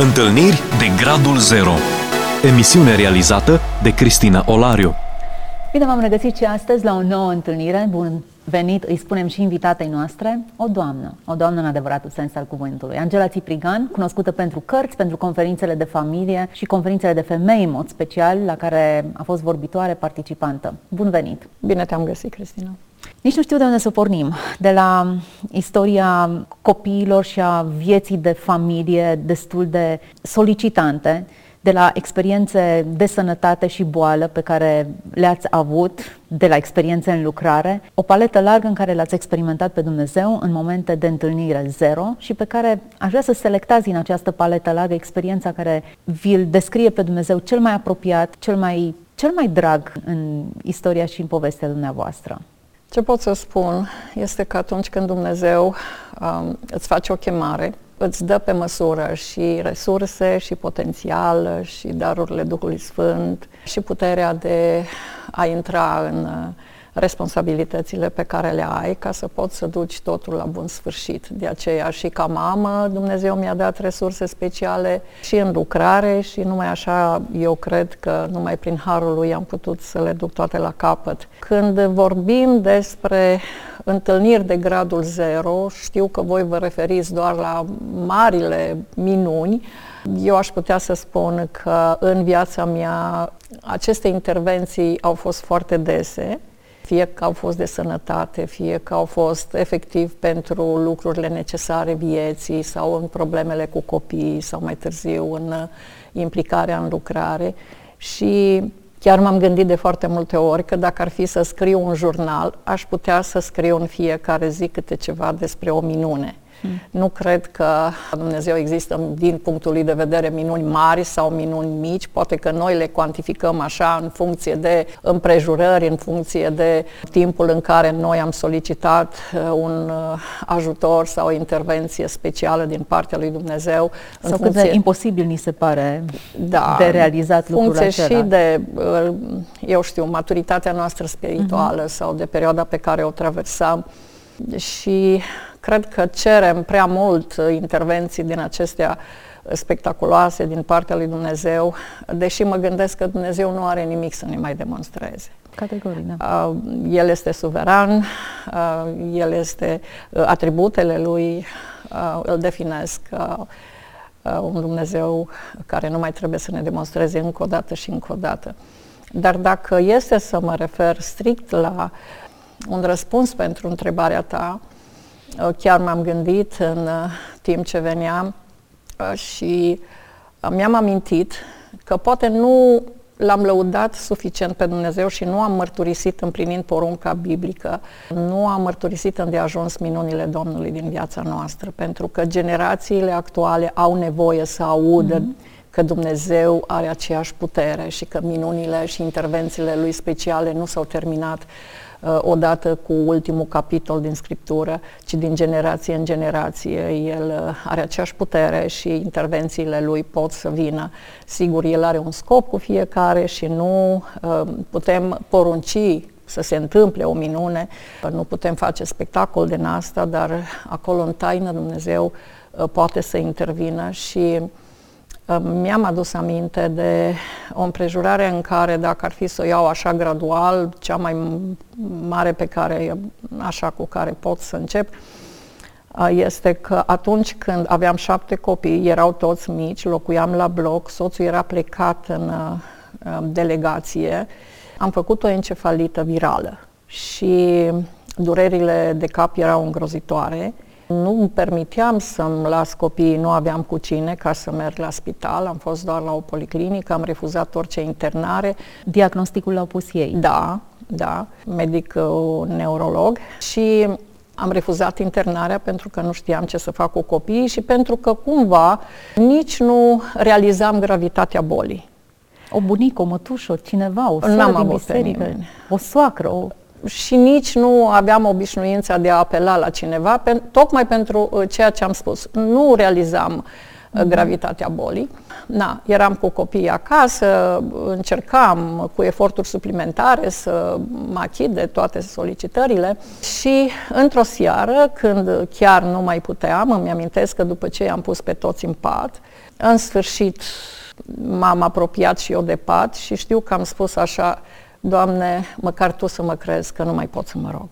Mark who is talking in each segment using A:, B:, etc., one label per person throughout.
A: Întâlniri de Gradul Zero Emisiune realizată de Cristina Olariu
B: Bine v-am regăsit și astăzi la o nouă întâlnire. Bun venit, îi spunem și invitatei noastre, o doamnă, o doamnă în adevăratul sens al cuvântului. Angela Țiprigan, cunoscută pentru cărți, pentru conferințele de familie și conferințele de femei în mod special, la care a fost vorbitoare participantă. Bun venit!
C: Bine te-am găsit, Cristina!
B: Nici nu știu de unde să pornim. De la istoria copiilor și a vieții de familie destul de solicitante, de la experiențe de sănătate și boală pe care le-ați avut, de la experiențe în lucrare, o paletă largă în care l-ați experimentat pe Dumnezeu în momente de întâlnire zero și pe care aș vrea să selectați din această paletă largă experiența care vi-l descrie pe Dumnezeu cel mai apropiat, cel mai, cel mai drag în istoria și în povestea dumneavoastră.
C: Ce pot să spun este că atunci când Dumnezeu um, îți face o chemare, îți dă pe măsură și resurse, și potențial, și darurile Duhului Sfânt, și puterea de a intra în uh, responsabilitățile pe care le ai ca să poți să duci totul la bun sfârșit. De aceea și ca mamă Dumnezeu mi-a dat resurse speciale și în lucrare și numai așa eu cred că numai prin harul lui am putut să le duc toate la capăt. Când vorbim despre întâlniri de gradul zero, știu că voi vă referiți doar la marile minuni, eu aș putea să spun că în viața mea aceste intervenții au fost foarte dese fie că au fost de sănătate, fie că au fost efectiv pentru lucrurile necesare vieții sau în problemele cu copiii sau mai târziu în uh, implicarea în lucrare. Și chiar m-am gândit de foarte multe ori că dacă ar fi să scriu un jurnal, aș putea să scriu în fiecare zi câte ceva despre o minune nu cred că Dumnezeu există din punctul lui de vedere minuni mari sau minuni mici, poate că noi le cuantificăm așa în funcție de împrejurări, în funcție de timpul în care noi am solicitat uh, un uh, ajutor sau o intervenție specială din partea lui Dumnezeu.
B: Sau în funcție... cât de imposibil ni se pare da, de realizat lucrul
C: acela. și de, uh, eu știu, maturitatea noastră spirituală uh-huh. sau de perioada pe care o traversăm și cred că cerem prea mult uh, intervenții din acestea spectaculoase din partea lui Dumnezeu, deși mă gândesc că Dumnezeu nu are nimic să ne mai demonstreze.
B: Categoric, da.
C: Uh, el este suveran, uh, el este, atributele lui îl definesc un Dumnezeu care nu mai trebuie să ne demonstreze încă o dată și încă o dată. Dar dacă este să mă refer strict la un răspuns pentru întrebarea ta, Uh, chiar m-am gândit în uh, timp ce veneam uh, și mi-am amintit că poate nu l-am lăudat suficient pe Dumnezeu și nu am mărturisit împlinind porunca biblică, nu am mărturisit îndeajuns minunile Domnului din viața noastră, pentru că generațiile actuale au nevoie să audă mm-hmm. că Dumnezeu are aceeași putere și că minunile și intervențiile lui speciale nu s-au terminat Uh, odată cu ultimul capitol din Scriptură, ci din generație în generație. El uh, are aceeași putere și intervențiile lui pot să vină. Sigur, el are un scop cu fiecare și nu uh, putem porunci să se întâmple o minune, nu putem face spectacol din asta, dar acolo în taină Dumnezeu poate să intervină și mi-am adus aminte de o împrejurare în care, dacă ar fi să o iau așa gradual, cea mai mare pe care, așa cu care pot să încep, este că atunci când aveam șapte copii, erau toți mici, locuiam la bloc, soțul era plecat în delegație, am făcut o encefalită virală și durerile de cap erau îngrozitoare nu îmi permiteam să-mi las copiii, nu aveam cu cine ca să merg la spital, am fost doar la o policlinică, am refuzat orice internare.
B: Diagnosticul l-au pus ei?
C: Da, da, medic uh, neurolog și am refuzat internarea pentru că nu știam ce să fac cu copiii și pentru că cumva nici nu realizam gravitatea bolii.
B: O bunică, o mătușă, cineva, o soră din biserică, o soacră, o
C: și nici nu aveam obișnuința de a apela la cineva, pen, tocmai pentru uh, ceea ce am spus. Nu realizam mm-hmm. gravitatea bolii. Na, eram cu copiii acasă, încercam cu eforturi suplimentare să mă achid de toate solicitările și într-o seară, când chiar nu mai puteam, îmi amintesc că după ce am pus pe toți în pat, în sfârșit m-am apropiat și eu de pat și știu că am spus așa, Doamne, măcar Tu să mă crezi că nu mai pot să mă rog.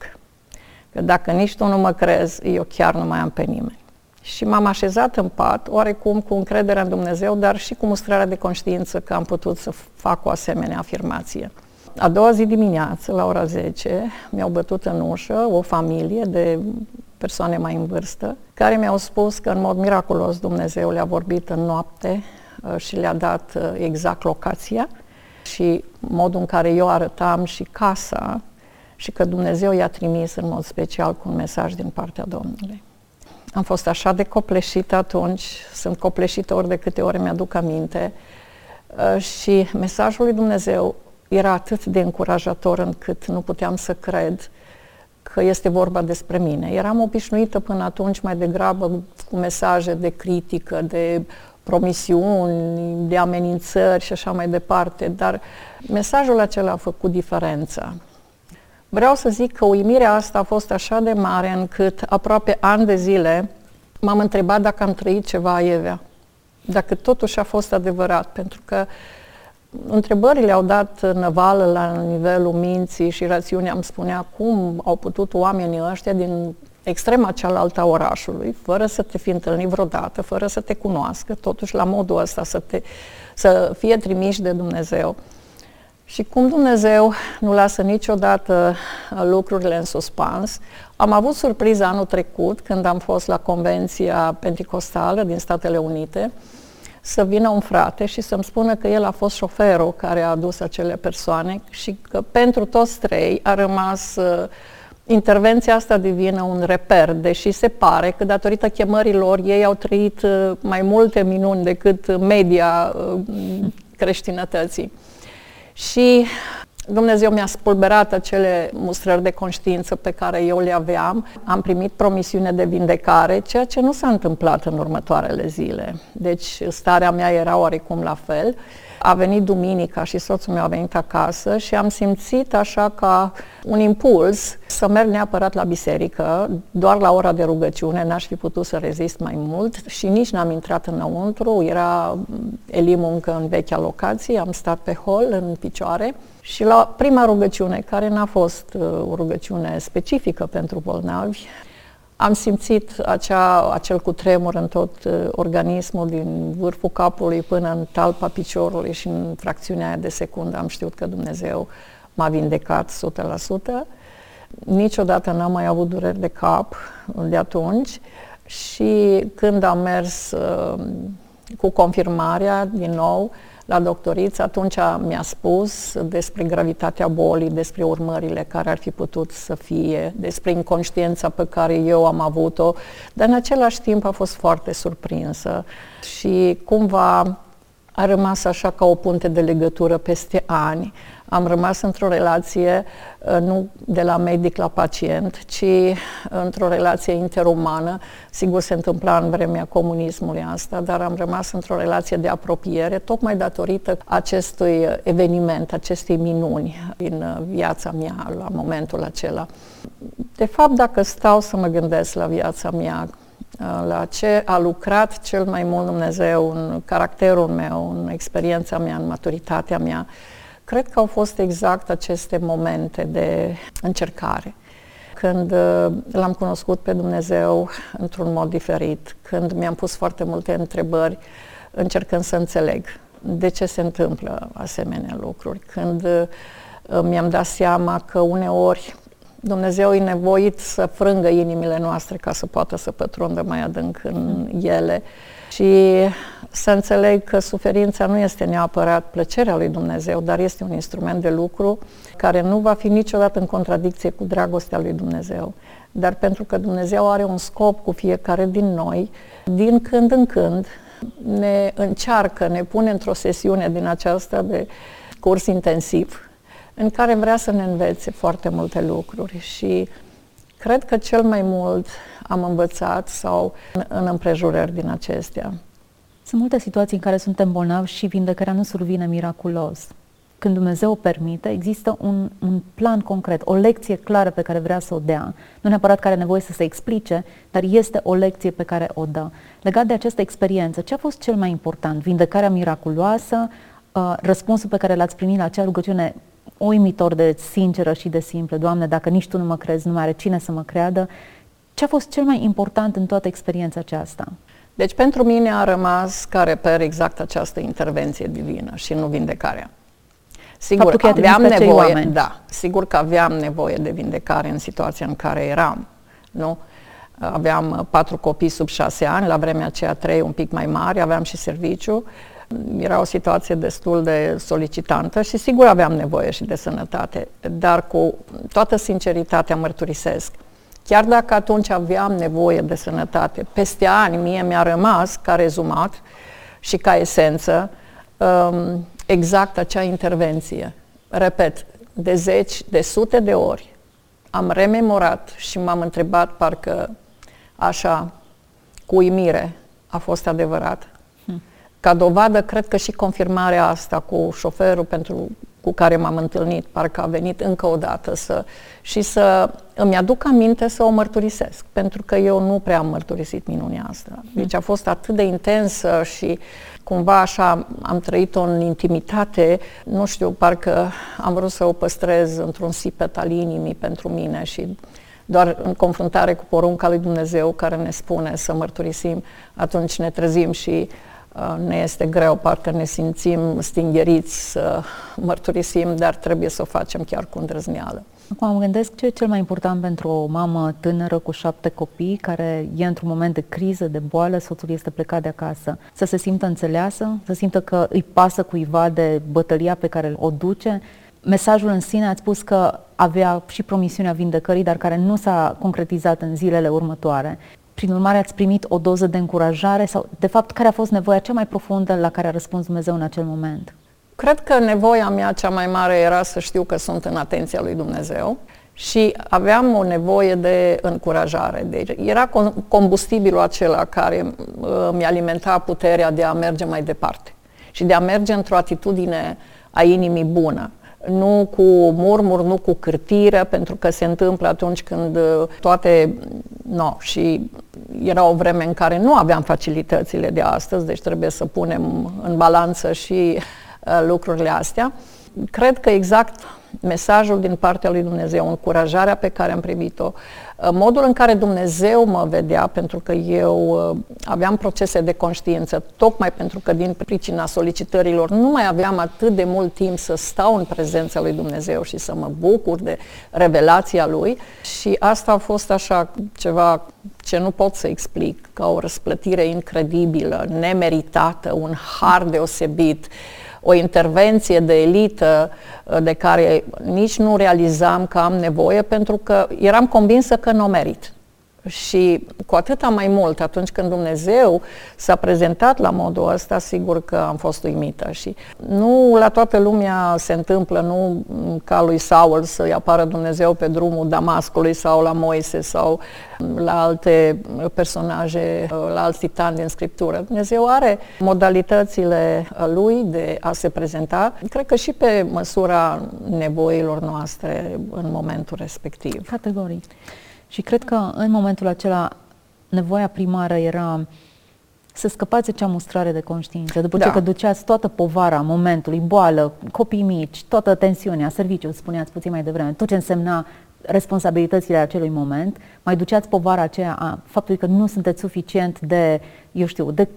C: Că dacă nici Tu nu mă crezi, eu chiar nu mai am pe nimeni. Și m-am așezat în pat, oarecum cu încredere în Dumnezeu, dar și cu mustrarea de conștiință că am putut să fac o asemenea afirmație. A doua zi dimineață, la ora 10, mi-au bătut în ușă o familie de persoane mai în vârstă, care mi-au spus că în mod miraculos Dumnezeu le-a vorbit în noapte uh, și le-a dat uh, exact locația și modul în care eu arătam și casa și că Dumnezeu i-a trimis în mod special cu un mesaj din partea Domnului. Am fost așa de copleșită atunci, sunt copleșită ori de câte ori mi-aduc aminte uh, și mesajul lui Dumnezeu era atât de încurajator încât nu puteam să cred că este vorba despre mine. Eram obișnuită până atunci mai degrabă cu mesaje de critică, de promisiuni, de amenințări și așa mai departe, dar mesajul acela a făcut diferența. Vreau să zic că uimirea asta a fost așa de mare încât aproape ani de zile m-am întrebat dacă am trăit ceva aievea, dacă totuși a fost adevărat, pentru că întrebările au dat năvală la nivelul minții și rațiunii. Am spunea cum au putut oamenii ăștia din extrema cealaltă a orașului, fără să te fi întâlnit vreodată, fără să te cunoască, totuși la modul ăsta să, te, să fie trimiși de Dumnezeu. Și cum Dumnezeu nu lasă niciodată lucrurile în suspans, am avut surpriză anul trecut când am fost la Convenția Pentecostală din Statele Unite să vină un frate și să-mi spună că el a fost șoferul care a adus acele persoane și că pentru toți trei a rămas uh, intervenția asta divină un reper, deși se pare că datorită chemărilor ei au trăit uh, mai multe minuni decât media uh, creștinătății. Și Dumnezeu mi-a spulberat acele mustrări de conștiință pe care eu le aveam. Am primit promisiune de vindecare, ceea ce nu s-a întâmplat în următoarele zile. Deci starea mea era oarecum la fel. A venit duminica și soțul meu a venit acasă și am simțit așa ca un impuls să merg neapărat la biserică, doar la ora de rugăciune, n-aș fi putut să rezist mai mult și nici n-am intrat înăuntru, era elimul încă în vechea locație, am stat pe hol în picioare și la prima rugăciune, care n-a fost uh, o rugăciune specifică pentru bolnavi, am simțit acea, acel cutremur în tot uh, organismul, din vârful capului până în talpa piciorului și în fracțiunea aia de secundă am știut că Dumnezeu m-a vindecat 100%. Niciodată n-am mai avut dureri de cap de atunci și când am mers uh, cu confirmarea din nou, la doctoriță, atunci mi-a spus despre gravitatea bolii, despre urmările care ar fi putut să fie, despre inconștiența pe care eu am avut-o, dar în același timp a fost foarte surprinsă și cumva a rămas așa ca o punte de legătură peste ani. Am rămas într-o relație uh, nu de la medic la pacient, ci într-o relație interumană. Sigur se întâmpla în vremea comunismului asta, dar am rămas într-o relație de apropiere, tocmai datorită acestui eveniment, acestei minuni din uh, viața mea la momentul acela. De fapt, dacă stau să mă gândesc la viața mea, uh, la ce a lucrat cel mai mult Dumnezeu în caracterul meu, în experiența mea, în maturitatea mea, Cred că au fost exact aceste momente de încercare. Când uh, l-am cunoscut pe Dumnezeu într-un mod diferit, când mi-am pus foarte multe întrebări, încercând să înțeleg de ce se întâmplă asemenea lucruri, când uh, mi-am dat seama că uneori Dumnezeu e nevoit să frângă inimile noastre ca să poată să pătrundă mai adânc în ele și să înțeleg că suferința nu este neapărat plăcerea lui Dumnezeu, dar este un instrument de lucru care nu va fi niciodată în contradicție cu dragostea lui Dumnezeu. Dar pentru că Dumnezeu are un scop cu fiecare din noi, din când în când ne încearcă, ne pune într-o sesiune din aceasta de curs intensiv, în care vrea să ne învețe foarte multe lucruri și cred că cel mai mult am învățat sau în împrejurări din acestea
B: Sunt multe situații în care suntem bolnavi și vindecarea nu survine miraculos. Când Dumnezeu o permite, există un, un plan concret, o lecție clară pe care vrea să o dea. Nu neapărat care are nevoie să se explice, dar este o lecție pe care o dă. Legat de această experiență, ce a fost cel mai important? Vindecarea miraculoasă, uh, răspunsul pe care l-ați primit la acea rugăciune uimitor de sinceră și de simplă, Doamne, dacă nici Tu nu mă crezi, nu mai are cine să mă creadă. Ce a fost cel mai important în toată experiența aceasta?
C: Deci pentru mine a rămas ca reper exact această intervenție divină și nu vindecarea. Sigur că aveam nevoie, da, sigur că aveam nevoie de vindecare în situația în care eram, nu? Aveam patru copii sub șase ani, la vremea aceea trei un pic mai mari, aveam și serviciu. Era o situație destul de solicitantă și sigur aveam nevoie și de sănătate, dar cu toată sinceritatea mărturisesc Chiar dacă atunci aveam nevoie de sănătate, peste ani mie mi-a rămas ca rezumat și ca esență um, exact acea intervenție. Repet, de zeci, de sute de ori am rememorat și m-am întrebat parcă așa, cu uimire, a fost adevărat. Hmm. Ca dovadă, cred că și confirmarea asta cu șoferul pentru cu care m-am întâlnit, parcă a venit încă o dată să, și să îmi aduc aminte să o mărturisesc, pentru că eu nu prea am mărturisit minunia asta. Deci a fost atât de intensă și cumva așa am trăit-o în intimitate, nu știu, parcă am vrut să o păstrez într-un sipet al inimii pentru mine și doar în confruntare cu porunca lui Dumnezeu care ne spune să mărturisim, atunci ne trezim și Uh, ne este greu, parcă ne simțim stingheriți să mărturisim, dar trebuie să o facem chiar cu îndrăzneală.
B: Acum mă gândesc ce e cel mai important pentru o mamă tânără cu șapte copii care e într-un moment de criză, de boală, soțul este plecat de acasă. Să se simtă înțeleasă, să simtă că îi pasă cuiva de bătălia pe care o duce. Mesajul în sine ați spus că avea și promisiunea vindecării, dar care nu s-a concretizat în zilele următoare. Prin urmare, ați primit o doză de încurajare sau, de fapt, care a fost nevoia cea mai profundă la care a răspuns Dumnezeu în acel moment?
C: Cred că nevoia mea cea mai mare era să știu că sunt în atenția lui Dumnezeu și aveam o nevoie de încurajare. Deci era combustibilul acela care uh, mi alimenta puterea de a merge mai departe și de a merge într-o atitudine a inimii bună nu cu murmur, nu cu cârtire, pentru că se întâmplă atunci când uh, toate, no, și era o vreme în care nu aveam facilitățile de astăzi, deci trebuie să punem în balanță și uh, lucrurile astea. Cred că exact mesajul din partea lui Dumnezeu, încurajarea pe care am primit-o, uh, modul în care Dumnezeu mă vedea, pentru că eu uh, aveam procese de conștiință, tocmai pentru că din pricina solicitărilor nu mai aveam atât de mult timp să stau în prezența lui Dumnezeu și să mă bucur de revelația lui. Și asta a fost așa ceva ce nu pot să explic, ca o răsplătire incredibilă, nemeritată, un har deosebit, o intervenție de elită uh, de care nici nu realizam că am nevoie pentru că eram convinsă că nu o merit. Și cu atâta mai mult, atunci când Dumnezeu s-a prezentat la modul ăsta, sigur că am fost uimită. Și nu la toată lumea se întâmplă, nu ca lui Saul să-i apară Dumnezeu pe drumul Damascului sau la Moise sau la alte personaje, la alți titani din Scriptură. Dumnezeu are modalitățile lui de a se prezenta, cred că și pe măsura nevoilor noastre în momentul respectiv.
B: Categoric. Și cred că în momentul acela nevoia primară era să scăpați acea mustrare de conștiință. După da. ce că duceați toată povara momentului, boală, copii mici, toată tensiunea, serviciu, spuneați puțin mai devreme, tot ce însemna responsabilitățile acelui moment, mai duceați povara aceea a faptului că nu sunteți suficient de, eu știu, de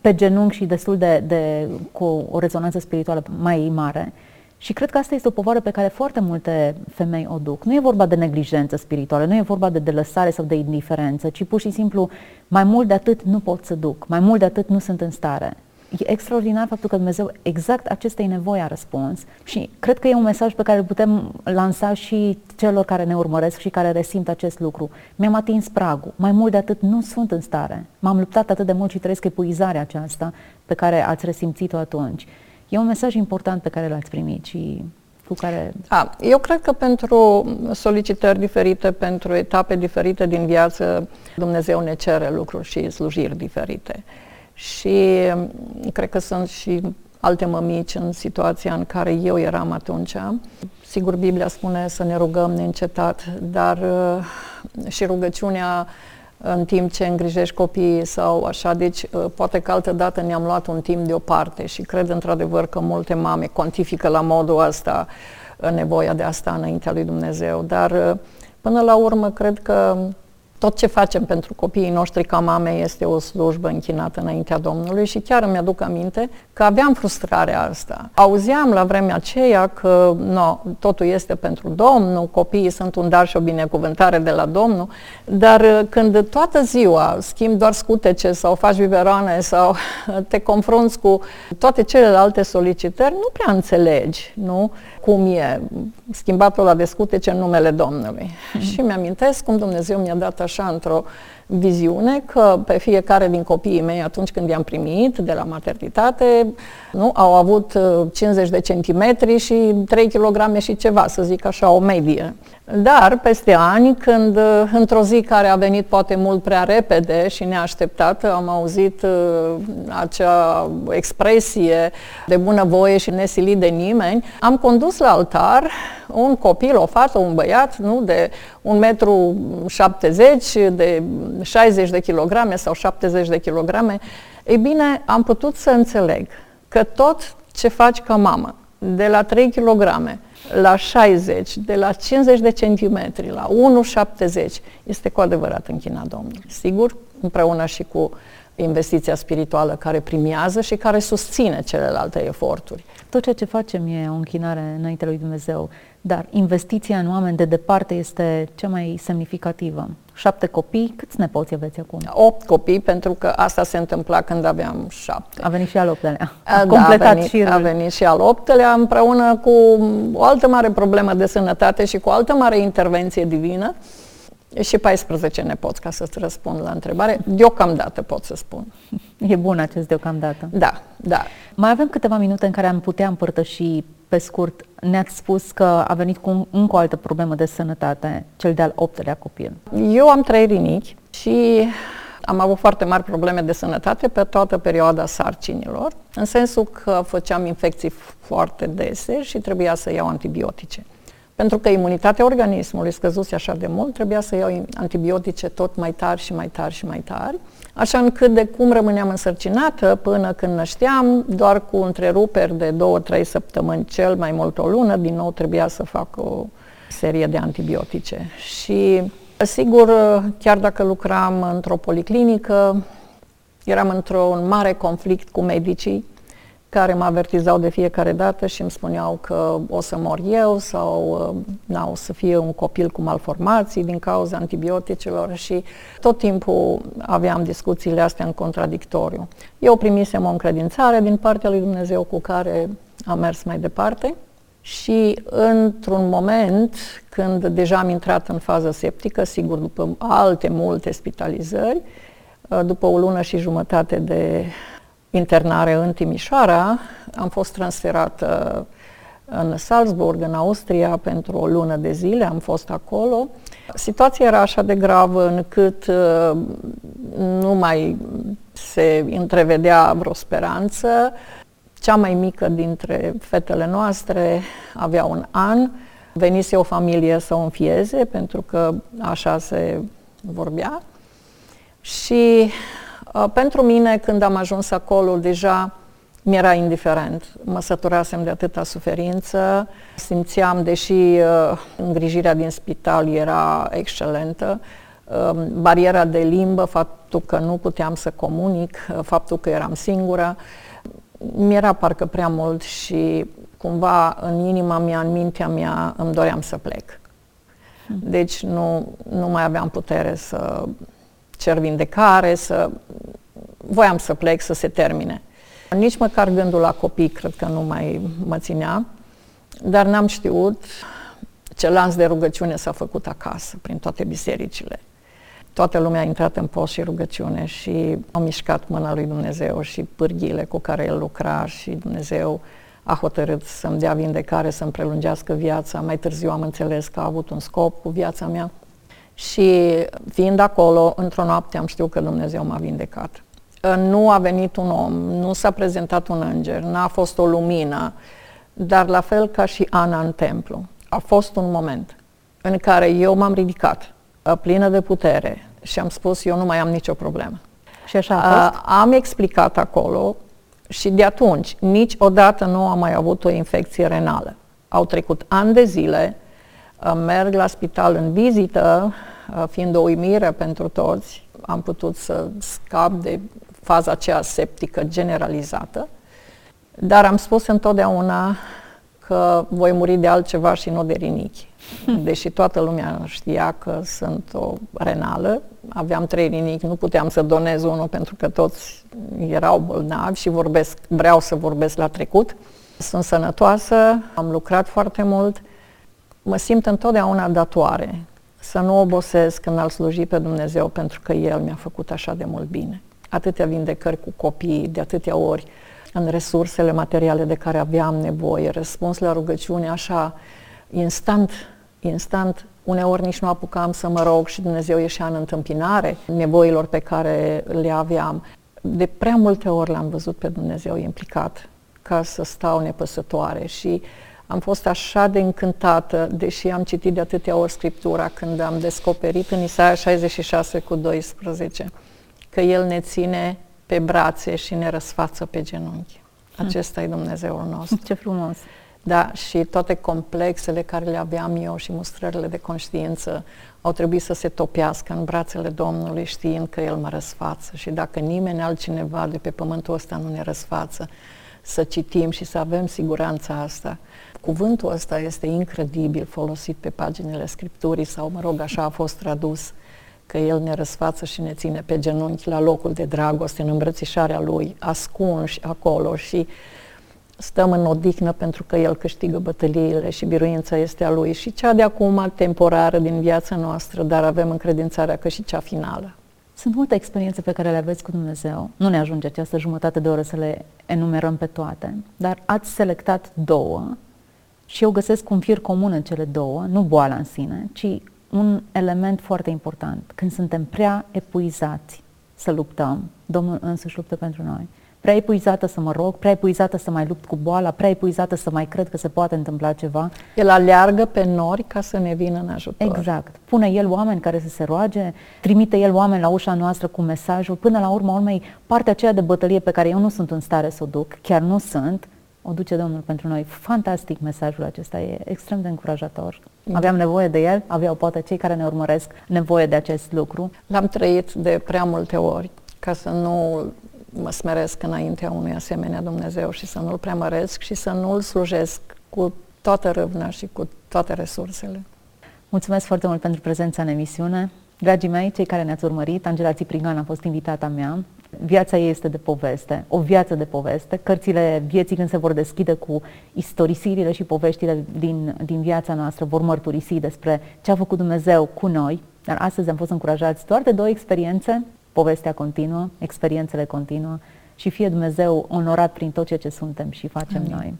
B: pe genunchi și destul de, de cu o rezonanță spirituală mai mare și cred că asta este o povară pe care foarte multe femei o duc. Nu e vorba de neglijență spirituală, nu e vorba de delăsare sau de indiferență, ci pur și simplu mai mult de atât nu pot să duc, mai mult de atât nu sunt în stare. E extraordinar faptul că Dumnezeu exact acestei nevoi a răspuns și cred că e un mesaj pe care îl putem lansa și celor care ne urmăresc și care resimt acest lucru. Mi-am atins pragul, mai mult de atât nu sunt în stare. M-am luptat atât de mult și trăiesc epuizarea aceasta pe care ați resimțit-o atunci. E un mesaj important pe care l-ați primit și cu care...
C: A, eu cred că pentru solicitări diferite, pentru etape diferite din viață, Dumnezeu ne cere lucruri și slujiri diferite. Și cred că sunt și alte mămici în situația în care eu eram atunci. Sigur, Biblia spune să ne rugăm neîncetat, dar uh, și rugăciunea în timp ce îngrijești copiii sau așa, deci uh, poate că altă dată ne-am luat un timp deoparte și cred într-adevăr că multe mame cuantifică la modul ăsta uh, nevoia de a sta înaintea lui Dumnezeu, dar până la urmă cred că tot ce facem pentru copiii noștri ca mame este o slujbă închinată înaintea Domnului și chiar îmi aduc aminte că aveam frustrarea asta. Auzeam la vremea aceea că no, totul este pentru Domnul, copiii sunt un dar și o binecuvântare de la Domnul, dar uh, când toată ziua schimbi doar scutece sau faci biberoane sau te confrunți cu toate celelalte solicitări, nu prea înțelegi, nu? Cum e schimbatul la de scutece în numele Domnului. Mm-hmm. Și mi-amintesc cum Dumnezeu mi-a dat așa într-o viziune că pe fiecare din copiii mei, atunci când i-am primit de la maternitate, nu, au avut 50 uh, de centimetri și 3 kg și ceva, să zic așa, o medie. Dar, peste ani, când uh, într-o zi care a venit poate mult prea repede și neașteptată, am auzit uh, acea expresie de bunăvoie și nesilit de nimeni, am condus la altar un copil, o fată, un băiat, nu, de 1,70 metru, de 60 de kilograme sau 70 de kilograme, ei bine, am putut să înțeleg că tot ce faci ca mamă, de la 3 kg la 60, de la 50 de centimetri la 1,70, este cu adevărat închinat Domnului. Sigur, împreună și cu investiția spirituală care primiază și care susține celelalte eforturi.
B: Tot ceea ce facem e o închinare înainte lui Dumnezeu, dar investiția în oameni de departe este cea mai semnificativă. Șapte copii, câți nepoți aveți acum?
C: Opt copii, pentru că asta se întâmpla când aveam șapte.
B: A venit și al optelea.
C: A, da, completat a venit, și a venit și al optelea împreună cu o altă mare problemă de sănătate și cu o altă mare intervenție divină și 14 nepoți, ca să-ți răspund la întrebare. Deocamdată pot să spun.
B: E bun acest deocamdată.
C: Da, da.
B: Mai avem câteva minute în care am putea împărtăși pe scurt. Ne-ați spus că a venit cu încă o altă problemă de sănătate, cel de-al optelea copil.
C: Eu am trei rinichi și am avut foarte mari probleme de sănătate pe toată perioada sarcinilor, în sensul că făceam infecții foarte dese și trebuia să iau antibiotice. Pentru că imunitatea organismului scăzuse așa de mult, trebuia să iau antibiotice tot mai tari și mai tari și mai tari, așa încât de cum rămâneam însărcinată până când nășteam, doar cu întreruperi de două-trei săptămâni, cel mai mult o lună, din nou trebuia să fac o serie de antibiotice. Și sigur, chiar dacă lucram într-o policlinică, eram într-un mare conflict cu medicii, care mă avertizau de fiecare dată și îmi spuneau că o să mor eu sau uh, na, o să fie un copil cu malformații din cauza antibioticelor și tot timpul aveam discuțiile astea în contradictoriu. Eu primisem o încredințare din partea lui Dumnezeu cu care am mers mai departe și într-un moment când deja am intrat în fază septică, sigur după alte multe spitalizări, uh, după o lună și jumătate de internare în Timișoara, am fost transferată în Salzburg, în Austria, pentru o lună de zile, am fost acolo. Situația era așa de gravă încât uh, nu mai se întrevedea vreo speranță. Cea mai mică dintre fetele noastre avea un an, venise o familie să o înfieze, pentru că așa se vorbea. Și Uh, pentru mine, când am ajuns acolo, deja mi-era indiferent. Mă săturasem de atâta suferință, simțeam, deși uh, îngrijirea din spital era excelentă, uh, bariera de limbă, faptul că nu puteam să comunic, uh, faptul că eram singură, mi-era parcă prea mult și cumva în inima mea, în mintea mea, îmi doream să plec. Hmm. Deci nu, nu mai aveam putere să cer vindecare, să... voiam să plec, să se termine. Nici măcar gândul la copii cred că nu mai mă ținea, dar n-am știut ce lanț de rugăciune s-a făcut acasă, prin toate bisericile. Toată lumea a intrat în post și rugăciune și a mișcat mâna lui Dumnezeu și pârghile cu care el lucra și Dumnezeu a hotărât să-mi dea vindecare, să-mi prelungească viața. Mai târziu am înțeles că a avut un scop cu viața mea. Și fiind acolo, într-o noapte am știut că Dumnezeu m-a vindecat. Nu a venit un om, nu s-a prezentat un înger, n-a fost o lumină, dar la fel ca și Ana în templu. A fost un moment în care eu m-am ridicat, plină de putere, și am spus, eu nu mai am nicio problemă.
B: Și așa a fost?
C: Am explicat acolo și de atunci niciodată nu am mai avut o infecție renală. Au trecut ani de zile, merg la spital în vizită, fiind o uimire pentru toți, am putut să scap de faza aceea septică generalizată, dar am spus întotdeauna că voi muri de altceva și nu de rinichi. Deși toată lumea știa că sunt o renală, aveam trei rinichi, nu puteam să donez unul pentru că toți erau bolnavi și vorbesc, vreau să vorbesc la trecut. Sunt sănătoasă, am lucrat foarte mult, mă simt întotdeauna datoare să nu obosesc în a sluji pe Dumnezeu pentru că El mi-a făcut așa de mult bine. Atâtea vindecări cu copii, de atâtea ori în resursele materiale de care aveam nevoie, răspuns la rugăciune așa instant, instant, uneori nici nu apucam să mă rog și Dumnezeu ieșea în întâmpinare nevoilor pe care le aveam. De prea multe ori l-am văzut pe Dumnezeu implicat ca să stau nepăsătoare și am fost așa de încântată, deși am citit de atâtea ori Scriptura, când am descoperit în Isaia 66 cu 12 că El ne ține pe brațe și ne răsfață pe genunchi. Hm. Acesta e Dumnezeul nostru.
B: Ce frumos!
C: Da, și toate complexele care le aveam eu și mustrările de conștiință au trebuit să se topească în brațele Domnului știind că El mă răsfață și dacă nimeni altcineva de pe pământul ăsta nu ne răsfață, să citim și să avem siguranța asta. Cuvântul ăsta este incredibil folosit pe paginile Scripturii sau, mă rog, așa a fost tradus că El ne răsfață și ne ține pe genunchi la locul de dragoste, în îmbrățișarea Lui, ascunși acolo și stăm în odihnă pentru că El câștigă bătăliile și biruința este a Lui și cea de acum temporară din viața noastră, dar avem încredințarea că și cea finală.
B: Sunt multe experiențe pe care le aveți cu Dumnezeu. Nu ne ajunge această jumătate de oră să le enumerăm pe toate, dar ați selectat două și eu găsesc un fir comun în cele două, nu boala în sine, ci un element foarte important. Când suntem prea epuizați să luptăm, Domnul însuși luptă pentru noi. Prea epuizată să mă rog, prea epuizată să mai lupt cu boala, prea epuizată să mai cred că se poate întâmpla ceva.
C: El aleargă pe nori ca să ne vină în ajutor.
B: Exact. Pune El oameni care să se roage, trimite El oameni la ușa noastră cu mesajul. Până la urmă, urmei, partea aceea de bătălie pe care eu nu sunt în stare să o duc, chiar nu sunt, o duce Domnul pentru noi. Fantastic mesajul acesta, e extrem de încurajator. Da. Aveam nevoie de el, aveau poate cei care ne urmăresc nevoie de acest lucru.
C: L-am trăit de prea multe ori ca să nu mă smeresc înaintea unui asemenea Dumnezeu și să nu-L preamăresc și să nu-L slujesc cu toată râvna și cu toate resursele.
B: Mulțumesc foarte mult pentru prezența în emisiune. Dragii mei, cei care ne-ați urmărit, Angela Țiprigan a fost invitata mea. Viața ei este de poveste, o viață de poveste. Cărțile vieții când se vor deschide cu istorisirile și poveștile din, din viața noastră vor mărturisi despre ce a făcut Dumnezeu cu noi. Dar astăzi am fost încurajați doar de două experiențe, povestea continuă, experiențele continuă și fie Dumnezeu onorat prin tot ceea ce suntem și facem Amin. noi.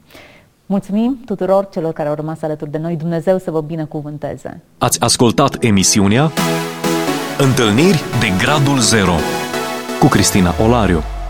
B: Mulțumim tuturor celor care au rămas alături de noi. Dumnezeu să vă binecuvânteze.
A: Ați ascultat emisiunea Întâlniri de Gradul Zero ku Kristina Olarju.